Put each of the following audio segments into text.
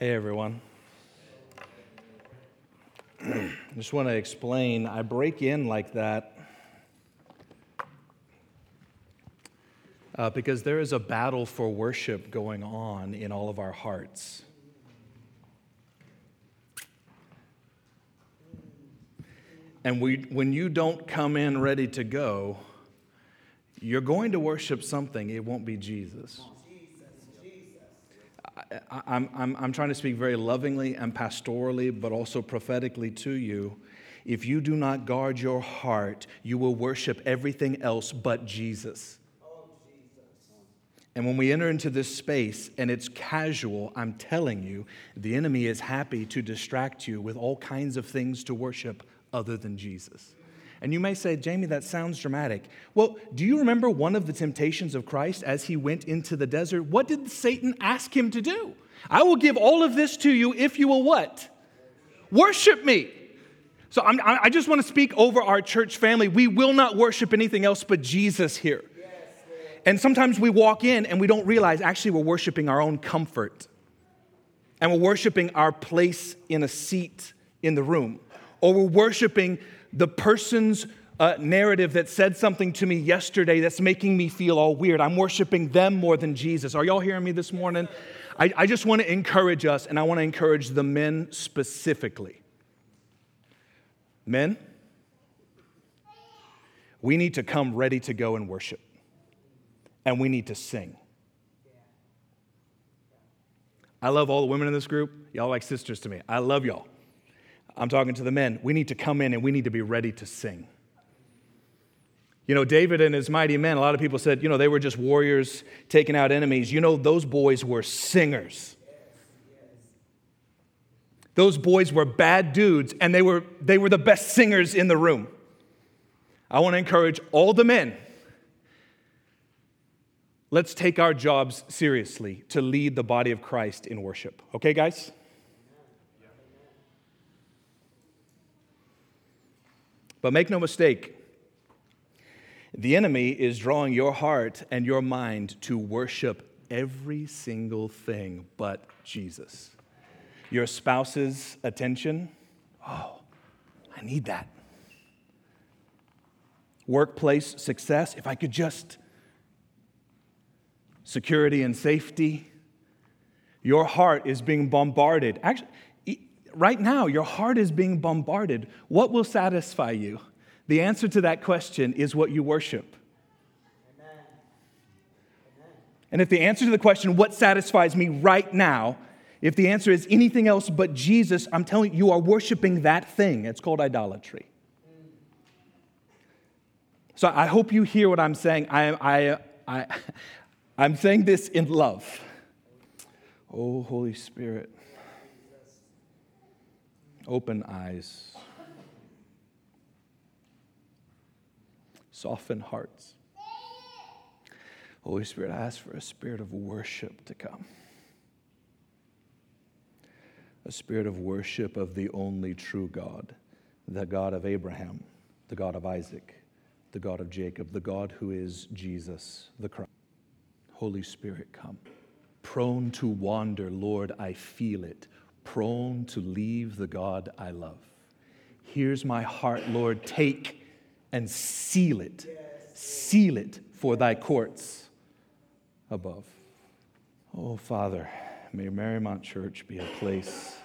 Hey, everyone. I just want to explain. I break in like that uh, because there is a battle for worship going on in all of our hearts. And we, when you don't come in ready to go, you're going to worship something, it won't be Jesus. I'm, I'm, I'm trying to speak very lovingly and pastorally, but also prophetically to you. If you do not guard your heart, you will worship everything else but Jesus. And when we enter into this space and it's casual, I'm telling you, the enemy is happy to distract you with all kinds of things to worship other than Jesus. And you may say, Jamie, that sounds dramatic. Well, do you remember one of the temptations of Christ as he went into the desert? What did Satan ask him to do? I will give all of this to you if you will what? Worship me. So I'm, i just want to speak over our church family. We will not worship anything else but Jesus here. And sometimes we walk in and we don't realize actually we're worshiping our own comfort. And we're worshiping our place in a seat in the room. Or we're worshiping the person's uh, narrative that said something to me yesterday that's making me feel all weird. I'm worshiping them more than Jesus. Are y'all hearing me this morning? I, I just want to encourage us, and I want to encourage the men specifically. Men, we need to come ready to go and worship, and we need to sing. I love all the women in this group. Y'all like sisters to me. I love y'all. I'm talking to the men. We need to come in and we need to be ready to sing. You know, David and his mighty men, a lot of people said, you know, they were just warriors taking out enemies. You know, those boys were singers. Those boys were bad dudes, and they were, they were the best singers in the room. I want to encourage all the men. Let's take our jobs seriously to lead the body of Christ in worship. Okay, guys? But make no mistake, the enemy is drawing your heart and your mind to worship every single thing but Jesus. Your spouse's attention, oh, I need that. Workplace success, if I could just, security and safety. Your heart is being bombarded. Actually, right now, your heart is being bombarded. What will satisfy you? The answer to that question is what you worship. Amen. And if the answer to the question, what satisfies me right now, if the answer is anything else but Jesus, I'm telling you, you are worshiping that thing. It's called idolatry. So I hope you hear what I'm saying. I, I, I, I'm saying this in love. Oh, Holy Spirit. Open eyes. Soften hearts. Holy Spirit, I ask for a spirit of worship to come. A spirit of worship of the only true God, the God of Abraham, the God of Isaac, the God of Jacob, the God who is Jesus the Christ. Holy Spirit, come. Prone to wander, Lord, I feel it prone to leave the God I love. Here's my heart, Lord. Take and seal it. Seal it for thy courts above. Oh, Father, may Marymount Church be a place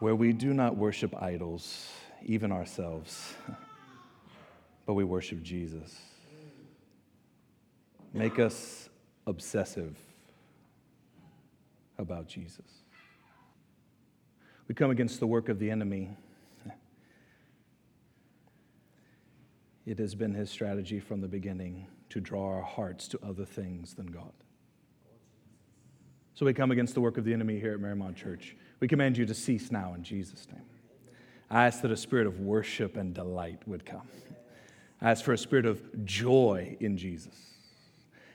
where we do not worship idols, even ourselves, but we worship Jesus. Make us obsessive about Jesus. We come against the work of the enemy. It has been his strategy from the beginning to draw our hearts to other things than God. So we come against the work of the enemy here at Marymount Church. We command you to cease now in Jesus' name. I ask that a spirit of worship and delight would come. I ask for a spirit of joy in Jesus.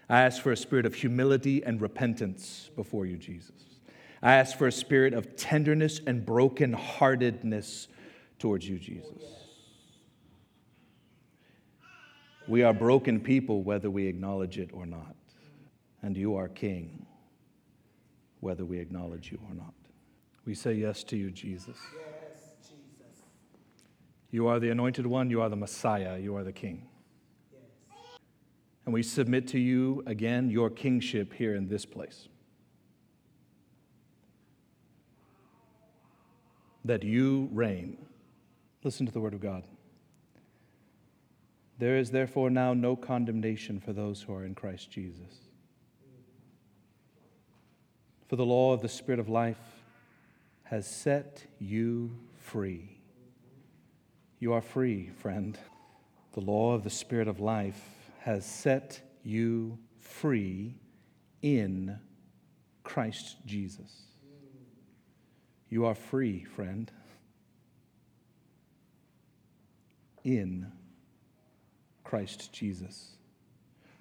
I ask for a spirit of humility and repentance before you, Jesus. I ask for a spirit of tenderness and brokenheartedness towards you, Jesus. We are broken people whether we acknowledge it or not. And you are King. whether we acknowledge you or not. We say yes to you, Jesus. Yes, Jesus. You are the anointed one, you are the Messiah, you are the King. Yes. And we submit to you again your kingship here in this place. That you reign. Listen to the word of God. There is therefore now no condemnation for those who are in Christ Jesus. For the law of the Spirit of life has set you free. You are free, friend. The law of the Spirit of life has set you free in Christ Jesus. You are free, friend, in Christ Jesus.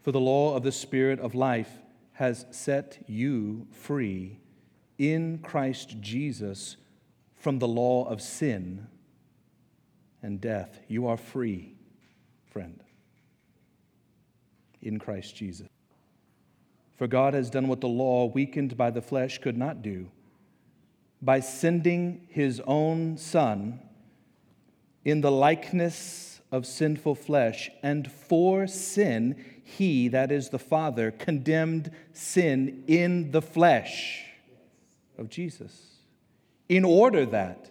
For the law of the Spirit of life has set you free in Christ Jesus from the law of sin and death. You are free, friend, in Christ Jesus. For God has done what the law, weakened by the flesh, could not do by sending his own Son in the likeness of sinful flesh, and for sin, he, that is the Father, condemned sin in the flesh of Jesus, in order that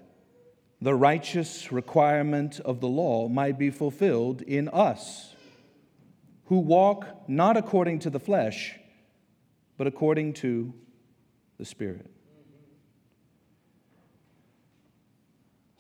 the righteous requirement of the law might be fulfilled in us, who walk not according to the flesh, but according to the Spirit.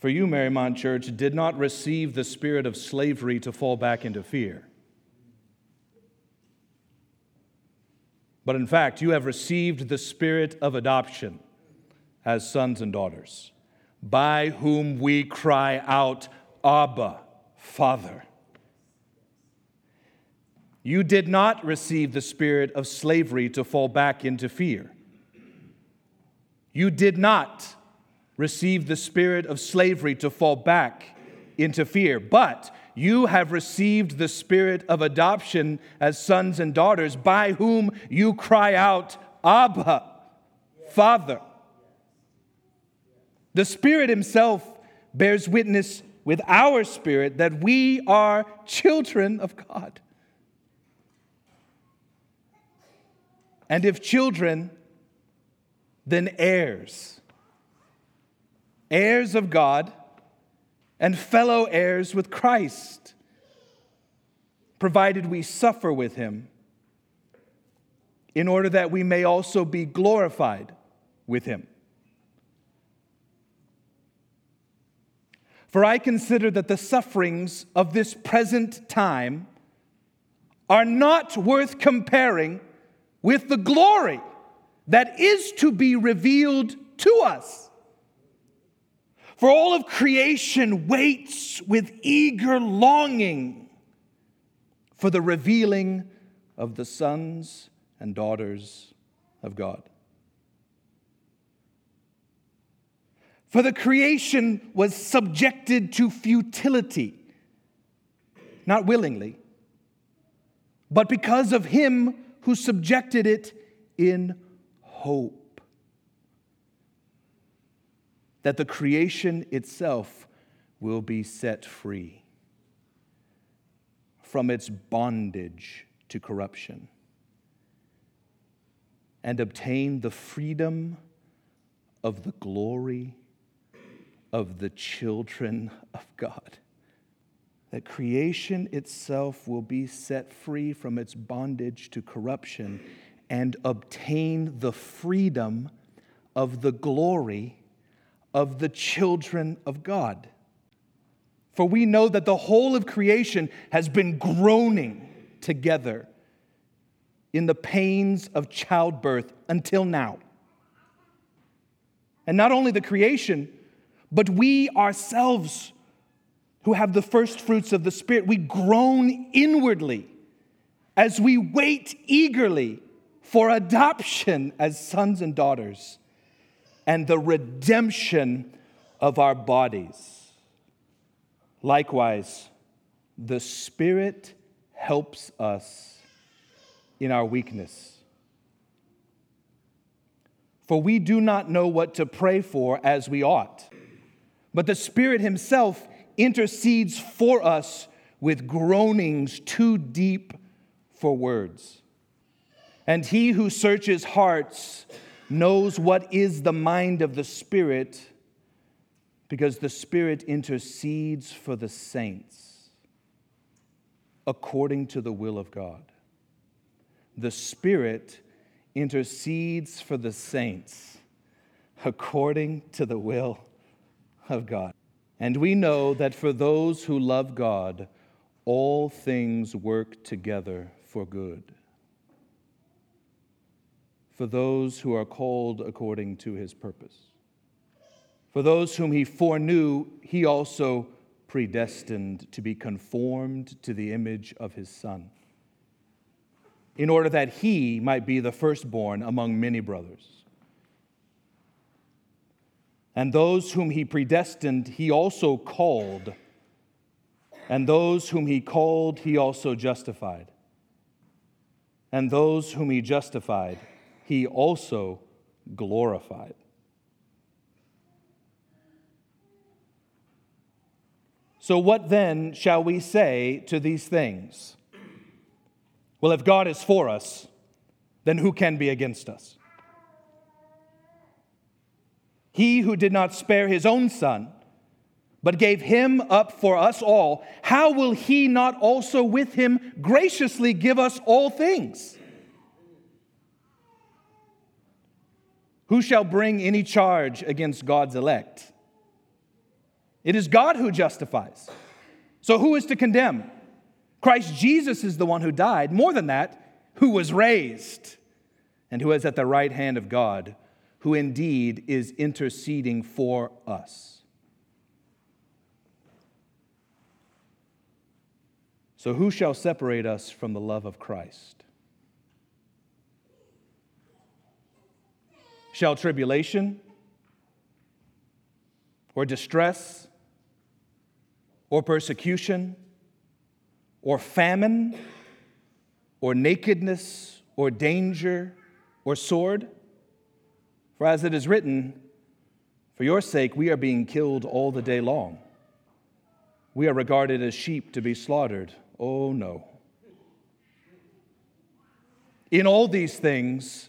For you, Marymount Church, did not receive the spirit of slavery to fall back into fear But in fact, you have received the spirit of adoption as sons and daughters, by whom we cry out, Abba, Father. You did not receive the spirit of slavery to fall back into fear. You did not receive the spirit of slavery to fall back into fear, but you have received the spirit of adoption as sons and daughters, by whom you cry out, Abba, Father. The Spirit Himself bears witness with our spirit that we are children of God. And if children, then heirs. Heirs of God and fellow heirs with Christ, provided we suffer with him, in order that we may also be glorified with him. For I consider that the sufferings of this present time are not worth comparing with the glory that is to be revealed to us. For all of creation waits with eager longing for the revealing of the sons and daughters of God. For the creation was subjected to futility, not willingly, but because of him who subjected it in hope that the creation itself will be set free from its bondage to corruption and obtain the freedom of the glory of the children of God. That creation itself will be set free from its bondage to corruption and obtain the freedom of the glory of the children of God. For we know that the whole of creation has been groaning together in the pains of childbirth until now. And not only the creation, but we ourselves who have the first fruits of the Spirit, we groan inwardly as we wait eagerly for adoption as sons and daughters and the redemption of our bodies. Likewise, the Spirit helps us in our weakness. For we do not know what to pray for as we ought, but the Spirit Himself intercedes for us with groanings too deep for words. And He who searches hearts knows what is the mind of the Spirit because the Spirit intercedes for the saints according to the will of God. The Spirit intercedes for the saints according to the will of God. And we know that for those who love God, all things work together for good. For those who are called according to his purpose. For those whom he foreknew, he also predestined to be conformed to the image of his Son, in order that he might be the firstborn among many brothers. And those whom he predestined, he also called. And those whom he called, he also justified. And those whom he justified, he also glorified. So, what then shall we say to these things? Well, if God is for us, then who can be against us? He who did not spare his own son, but gave him up for us all, how will he not also with him graciously give us all things? Who shall bring any charge against God's elect? It is God who justifies. So who is to condemn? Christ Jesus is the one who died. More than that, who was raised and who is at the right hand of God who indeed is interceding for us. So, who shall separate us from the love of Christ? Shall tribulation or distress or persecution or famine or nakedness or danger or sword? For as it is written, For your sake we are being killed all the day long. We are regarded as sheep to be slaughtered. Oh no. In all these things,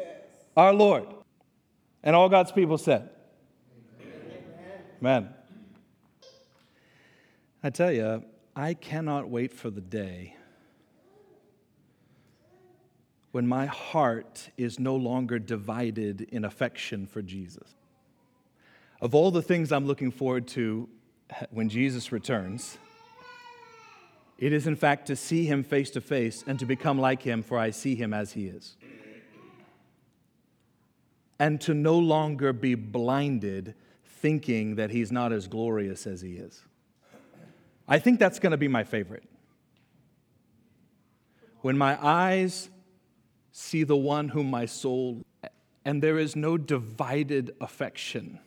our Lord. And all God's people said, Amen. I tell you, I cannot wait for the day when my heart is no longer divided in affection for Jesus. Of all the things I'm looking forward to when Jesus returns, it is in fact to see him face to face and to become like him, for I see him as he is. And to no longer be blinded thinking that he's not as glorious as he is. I think that's going to be my favorite. When my eyes see the one whom my soul, and there is no divided affection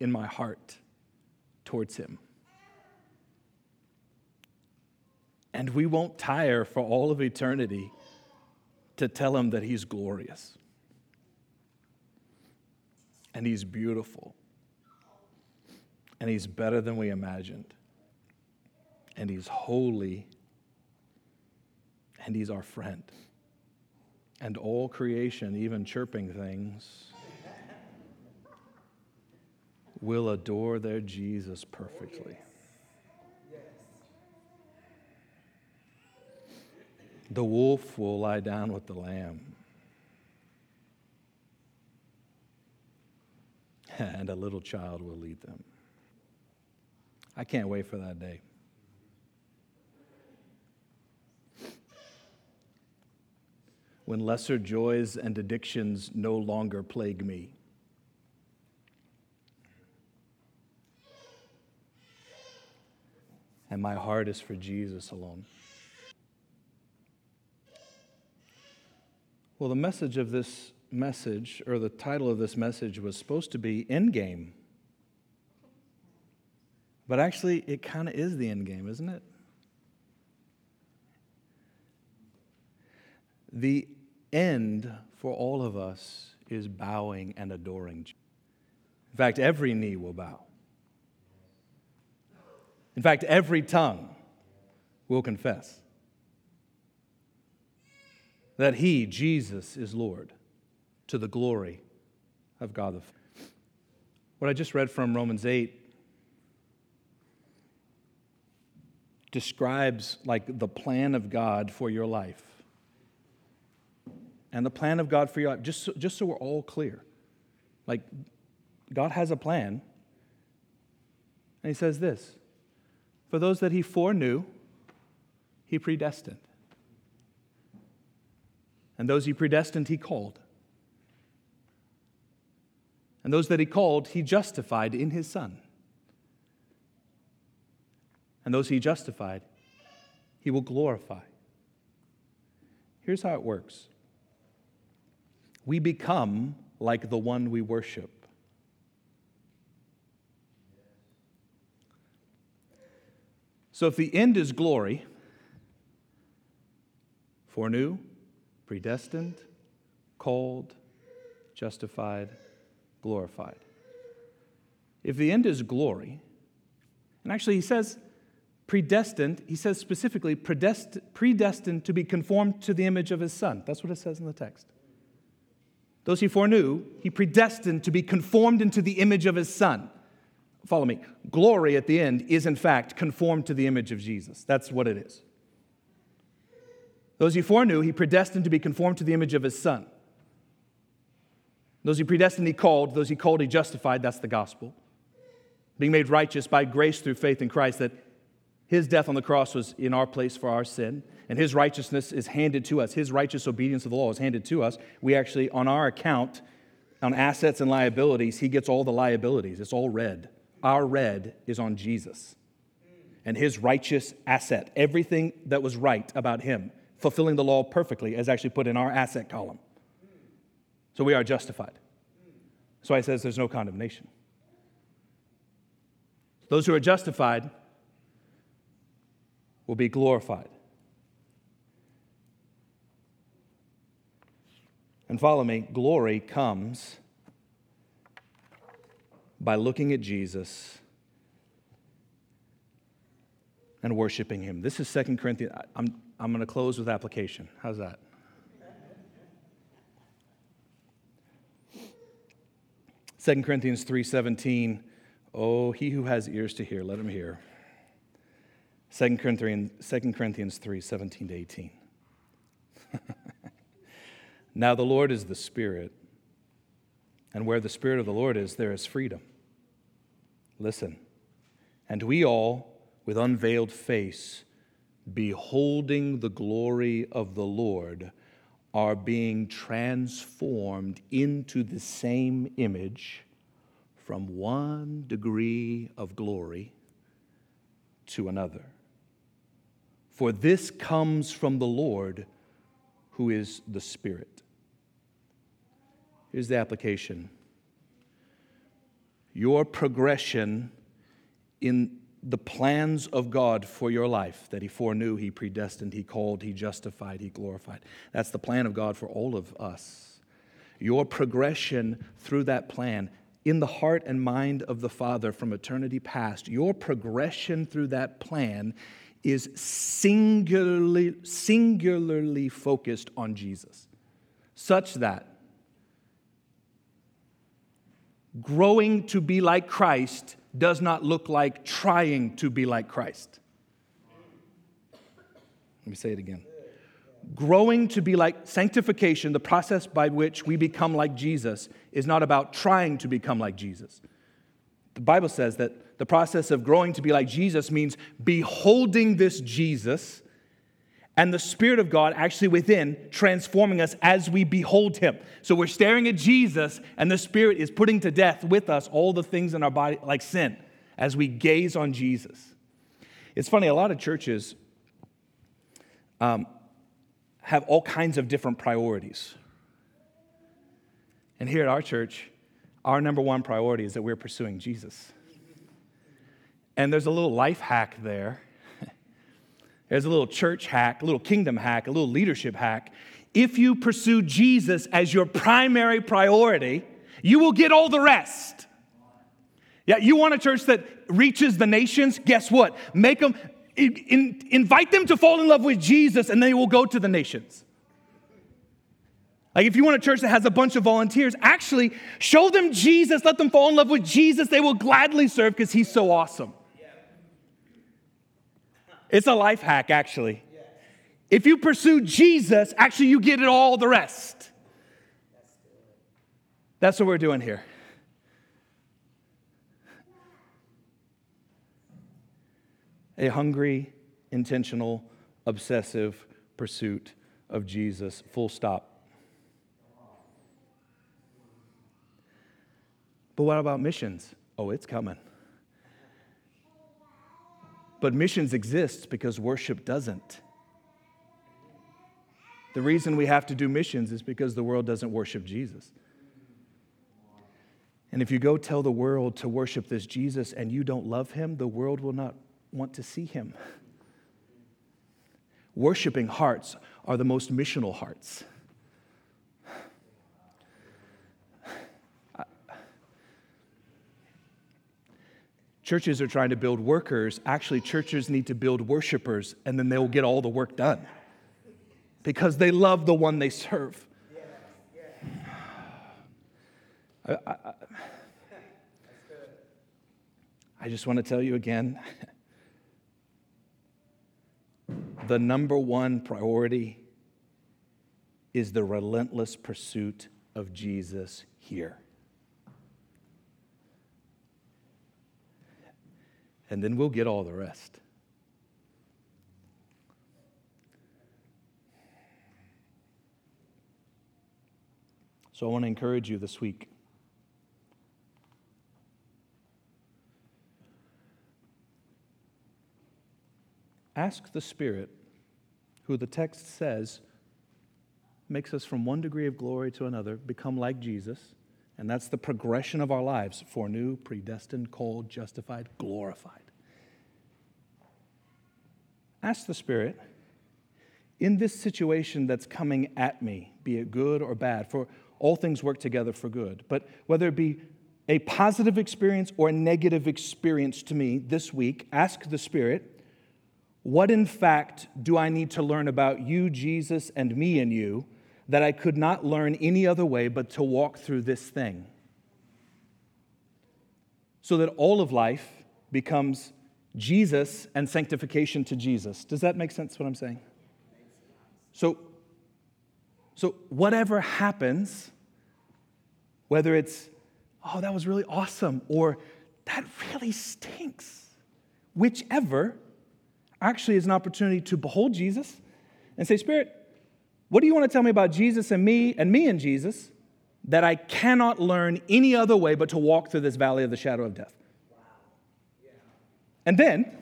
in my heart towards him. And we won't tire for all of eternity to tell him that he's glorious and he's beautiful and he's better than we imagined and he's holy and he's our friend and all creation, even chirping things, will adore their Jesus perfectly. The wolf will lie down with the lamb. And a little child will lead them. I can't wait for that day. When lesser joys and addictions no longer plague me. And my heart is for Jesus alone. Well, the message of this message, or the title of this message, was supposed to be Endgame. But actually, it kind of is the end game, isn't it? The end for all of us is bowing and adoring. In fact, every knee will bow. In fact, every tongue will confess that he, Jesus, is Lord to the glory of God the Father. What I just read from Romans 8 describes like the plan of God for your life. And the plan of God for your life, just so, just so we're all clear. Like, God has a plan. And He says this For those that He foreknew, He predestined. And those he predestined, he called. And those that he called, he justified in his Son. And those he justified, he will glorify. Here's how it works we become like the one we worship. So if the end is glory, foreknew, predestined, called, justified, glorified. If the end is glory, and actually he says predestined, he says specifically predestined to be conformed to the image of his son. That's what it says in the text. Those he foreknew, he predestined to be conformed into the image of his son. Follow me. Glory at the end is, in fact, conformed to the image of Jesus. That's what it is. Those he foreknew, he predestined to be conformed to the image of his son. Those he predestined, he called. Those he called, he justified. That's the gospel. Being made righteous by grace through faith in Christ, that his death on the cross was in our place for our sin, and his righteousness is handed to us. His righteous obedience of the law is handed to us. We actually, on our account, on assets and liabilities, he gets all the liabilities. It's all red. Our red is on Jesus and his righteous asset. Everything that was right about him fulfilling the law perfectly is actually put in our asset column. So we are justified. So I says there's no condemnation. Those who are justified will be glorified. And follow me, glory comes by looking at Jesus and worshiping him. This is Second Corinthians. I'm, I'm going to close with application. How's that? Second Corinthians 3:17 Oh he who has ears to hear let him hear. 2 Corinthians 2 Corinthians 3:17 to 18 Now the Lord is the Spirit and where the Spirit of the Lord is there is freedom. Listen. And we all with unveiled face beholding the glory of the Lord, are being transformed into the same image from one degree of glory to another. For this comes from the Lord, who is the Spirit. Here's the application your progression in the plans of God for your life that He foreknew, He predestined, He called, He justified, He glorified. That's the plan of God for all of us. Your progression through that plan in the heart and mind of the Father from eternity past, your progression through that plan is singularly, singularly focused on Jesus, such that growing to be like Christ does not look like trying to be like Christ. Let me say it again. Growing to be like sanctification, the process by which we become like Jesus, is not about trying to become like Jesus. The Bible says that the process of growing to be like Jesus means beholding this Jesus and the Spirit of God actually within transforming us as we behold Him. So we're staring at Jesus, and the Spirit is putting to death with us all the things in our body, like sin, as we gaze on Jesus. It's funny, a lot of churches um, have all kinds of different priorities. And here at our church, our number one priority is that we're pursuing Jesus. And there's a little life hack there there's a little church hack, a little kingdom hack, a little leadership hack. If you pursue Jesus as your primary priority, you will get all the rest. Yeah, you want a church that reaches the nations? Guess what? Make them, in, invite them to fall in love with Jesus, and they will go to the nations. Like, if you want a church that has a bunch of volunteers, actually show them Jesus, let them fall in love with Jesus. They will gladly serve because he's so awesome. It's a life hack, actually. If you pursue Jesus, actually, you get it all the rest. That's what we're doing here. A hungry, intentional, obsessive pursuit of Jesus, full stop. But what about missions? Oh, it's coming. But missions exists because worship doesn't. The reason we have to do missions is because the world doesn't worship Jesus. And if you go tell the world to worship this Jesus and you don't love him, the world will not want to see him. Worshipping hearts are the most missional hearts. Churches are trying to build workers. Actually, churches need to build worshipers, and then they'll get all the work done because they love the one they serve. I, I, I just want to tell you again the number one priority is the relentless pursuit of Jesus here. And then we'll get all the rest. So I want to encourage you this week. Ask the Spirit, who the text says makes us from one degree of glory to another, become like Jesus and that's the progression of our lives foreknew, predestined, called, justified, glorified. Ask the Spirit, in this situation that's coming at me, be it good or bad, for all things work together for good, but whether it be a positive experience or a negative experience to me this week, ask the Spirit, what in fact do I need to learn about you, Jesus, and me and you? that I could not learn any other way but to walk through this thing. So that all of life becomes Jesus and sanctification to Jesus. Does that make sense what I'm saying? So, so whatever happens, whether it's, oh, that was really awesome, or that really stinks, whichever actually is an opportunity to behold Jesus and say, Spirit, what do you want to tell me about Jesus and me and me and Jesus that I cannot learn any other way but to walk through this valley of the shadow of death? And then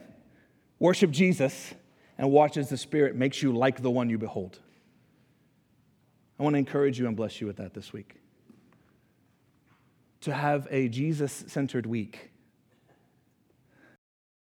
worship Jesus and watch as the Spirit makes you like the one you behold. I want to encourage you and bless you with that this week. To have a Jesus centered week